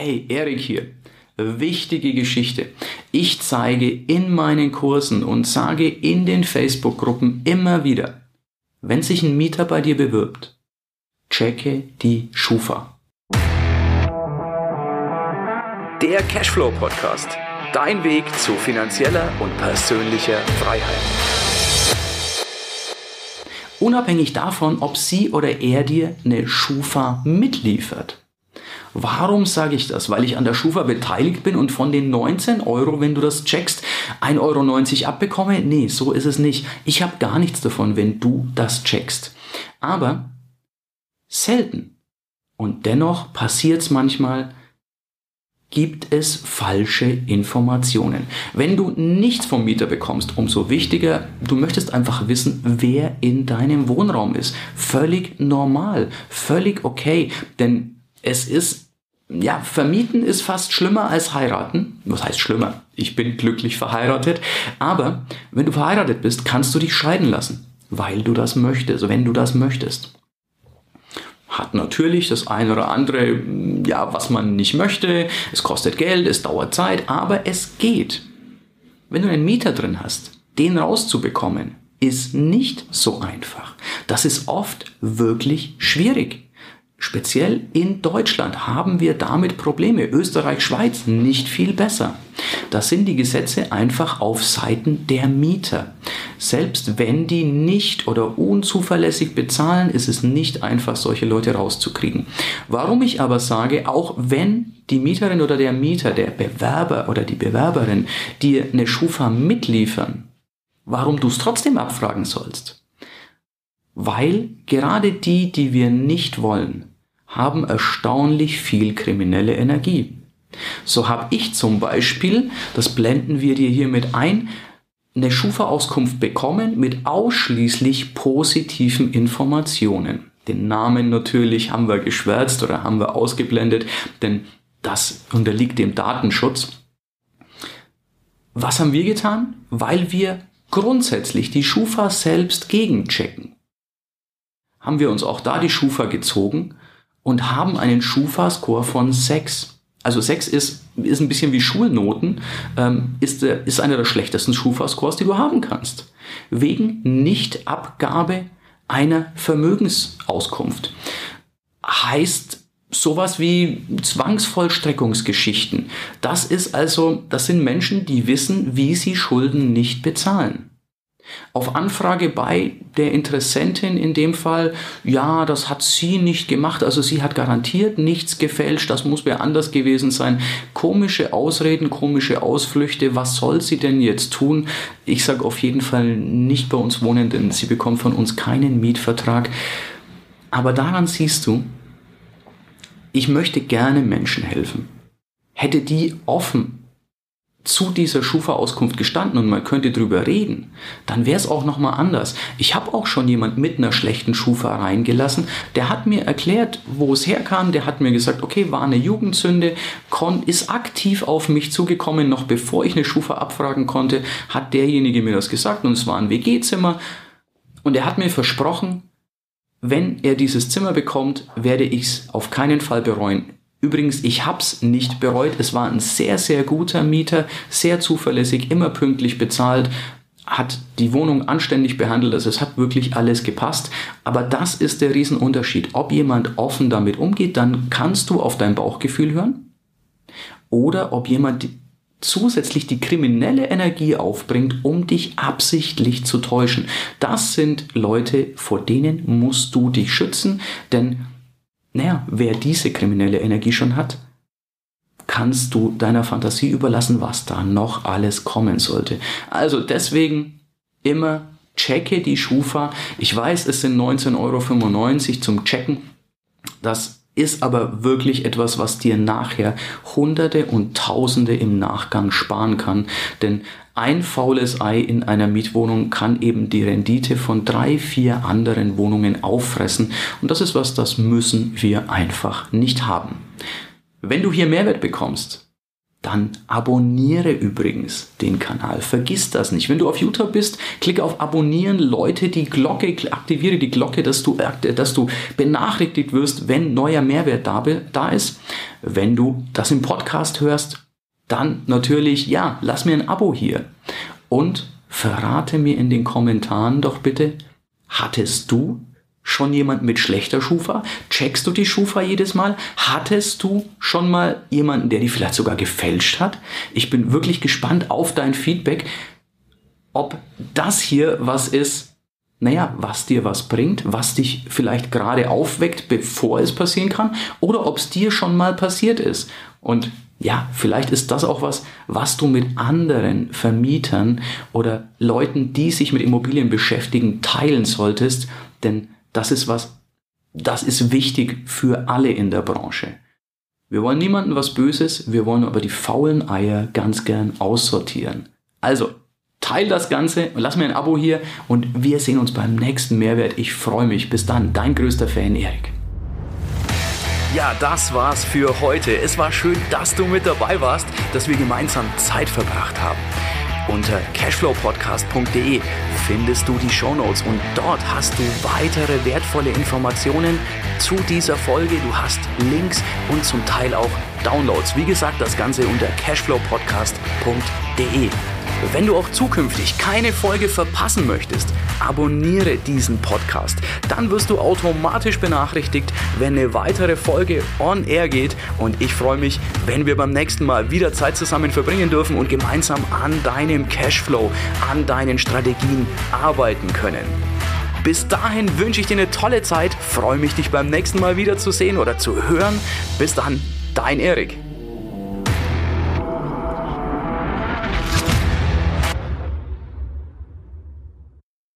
Hey, Erik hier. Wichtige Geschichte. Ich zeige in meinen Kursen und sage in den Facebook-Gruppen immer wieder, wenn sich ein Mieter bei dir bewirbt, checke die Schufa. Der Cashflow Podcast. Dein Weg zu finanzieller und persönlicher Freiheit. Unabhängig davon, ob sie oder er dir eine Schufa mitliefert. Warum sage ich das? Weil ich an der Schufa beteiligt bin und von den 19 Euro, wenn du das checkst, 1,90 Euro abbekomme? Nee, so ist es nicht. Ich habe gar nichts davon, wenn du das checkst. Aber selten. Und dennoch passiert es manchmal, gibt es falsche Informationen. Wenn du nichts vom Mieter bekommst, umso wichtiger, du möchtest einfach wissen, wer in deinem Wohnraum ist. Völlig normal, völlig okay, denn es ist ja, vermieten ist fast schlimmer als heiraten. Was heißt schlimmer? Ich bin glücklich verheiratet. Aber wenn du verheiratet bist, kannst du dich scheiden lassen, weil du das möchtest, wenn du das möchtest hat natürlich das eine oder andere, ja, was man nicht möchte. Es kostet Geld, es dauert Zeit, aber es geht. Wenn du einen Mieter drin hast, den rauszubekommen, ist nicht so einfach. Das ist oft wirklich schwierig. Speziell in Deutschland haben wir damit Probleme. Österreich, Schweiz nicht viel besser. Das sind die Gesetze einfach auf Seiten der Mieter. Selbst wenn die nicht oder unzuverlässig bezahlen, ist es nicht einfach, solche Leute rauszukriegen. Warum ich aber sage, auch wenn die Mieterin oder der Mieter, der Bewerber oder die Bewerberin dir eine Schufa mitliefern, warum du es trotzdem abfragen sollst. Weil gerade die, die wir nicht wollen, haben erstaunlich viel kriminelle Energie. So habe ich zum Beispiel, das blenden wir dir hier mit ein, eine Schufa-Auskunft bekommen mit ausschließlich positiven Informationen. Den Namen natürlich haben wir geschwärzt oder haben wir ausgeblendet, denn das unterliegt dem Datenschutz. Was haben wir getan? Weil wir grundsätzlich die Schufa selbst gegenchecken. Haben wir uns auch da die Schufa gezogen und haben einen Schufa-Score von 6. Also 6 ist, ist ein bisschen wie Schulnoten, ähm, ist, äh, ist einer der schlechtesten Schufa-Scores, die du haben kannst. Wegen Nichtabgabe einer Vermögensauskunft. Heißt sowas wie Zwangsvollstreckungsgeschichten. Das ist also, das sind Menschen, die wissen, wie sie Schulden nicht bezahlen. Auf Anfrage bei der Interessentin in dem Fall, ja, das hat sie nicht gemacht, also sie hat garantiert nichts gefälscht, das muss wer anders gewesen sein. Komische Ausreden, komische Ausflüchte, was soll sie denn jetzt tun? Ich sage auf jeden Fall nicht bei uns wohnen, denn sie bekommt von uns keinen Mietvertrag. Aber daran siehst du, ich möchte gerne Menschen helfen. Hätte die offen zu dieser Schufa-Auskunft gestanden und man könnte drüber reden, dann wäre es auch nochmal anders. Ich habe auch schon jemand mit einer schlechten Schufa reingelassen, der hat mir erklärt, wo es herkam, der hat mir gesagt, okay, war eine Jugendsünde, ist aktiv auf mich zugekommen, noch bevor ich eine Schufa abfragen konnte, hat derjenige mir das gesagt und es war ein WG-Zimmer und er hat mir versprochen, wenn er dieses Zimmer bekommt, werde ich es auf keinen Fall bereuen. Übrigens, ich hab's nicht bereut. Es war ein sehr, sehr guter Mieter, sehr zuverlässig, immer pünktlich bezahlt, hat die Wohnung anständig behandelt, also es hat wirklich alles gepasst. Aber das ist der Riesenunterschied. Ob jemand offen damit umgeht, dann kannst du auf dein Bauchgefühl hören. Oder ob jemand zusätzlich die kriminelle Energie aufbringt, um dich absichtlich zu täuschen. Das sind Leute, vor denen musst du dich schützen, denn naja, wer diese kriminelle Energie schon hat, kannst du deiner Fantasie überlassen, was da noch alles kommen sollte. Also deswegen immer checke die Schufa. Ich weiß, es sind 19,95 Euro zum Checken. Das ist aber wirklich etwas, was dir nachher Hunderte und Tausende im Nachgang sparen kann. Denn ein faules Ei in einer Mietwohnung kann eben die Rendite von drei, vier anderen Wohnungen auffressen. Und das ist was, das müssen wir einfach nicht haben. Wenn du hier Mehrwert bekommst, dann abonniere übrigens den Kanal. Vergiss das nicht. Wenn du auf YouTube bist, klicke auf Abonnieren, Leute die Glocke, aktiviere die Glocke, dass du, dass du benachrichtigt wirst, wenn neuer Mehrwert da, da ist. Wenn du das im Podcast hörst, dann natürlich, ja, lass mir ein Abo hier. Und verrate mir in den Kommentaren doch bitte, hattest du schon jemand mit schlechter Schufa? Checkst du die Schufa jedes Mal? Hattest du schon mal jemanden, der die vielleicht sogar gefälscht hat? Ich bin wirklich gespannt auf dein Feedback, ob das hier was ist, naja, was dir was bringt, was dich vielleicht gerade aufweckt, bevor es passieren kann, oder ob es dir schon mal passiert ist. Und ja, vielleicht ist das auch was, was du mit anderen Vermietern oder Leuten, die sich mit Immobilien beschäftigen, teilen solltest, denn das ist was, das ist wichtig für alle in der Branche. Wir wollen niemandem was Böses, wir wollen aber die faulen Eier ganz gern aussortieren. Also, teil das Ganze und lass mir ein Abo hier und wir sehen uns beim nächsten Mehrwert. Ich freue mich. Bis dann, dein größter Fan Erik. Ja, das war's für heute. Es war schön, dass du mit dabei warst, dass wir gemeinsam Zeit verbracht haben. Unter cashflowpodcast.de findest du die Shownotes und dort hast du weitere wertvolle Informationen zu dieser Folge. Du hast Links und zum Teil auch Downloads. Wie gesagt, das Ganze unter cashflowpodcast.de. Wenn du auch zukünftig keine Folge verpassen möchtest, abonniere diesen Podcast. Dann wirst du automatisch benachrichtigt, wenn eine weitere Folge on air geht. Und ich freue mich, wenn wir beim nächsten Mal wieder Zeit zusammen verbringen dürfen und gemeinsam an deinem Cashflow, an deinen Strategien arbeiten können. Bis dahin wünsche ich dir eine tolle Zeit, freue mich, dich beim nächsten Mal wieder zu sehen oder zu hören. Bis dann, dein Erik.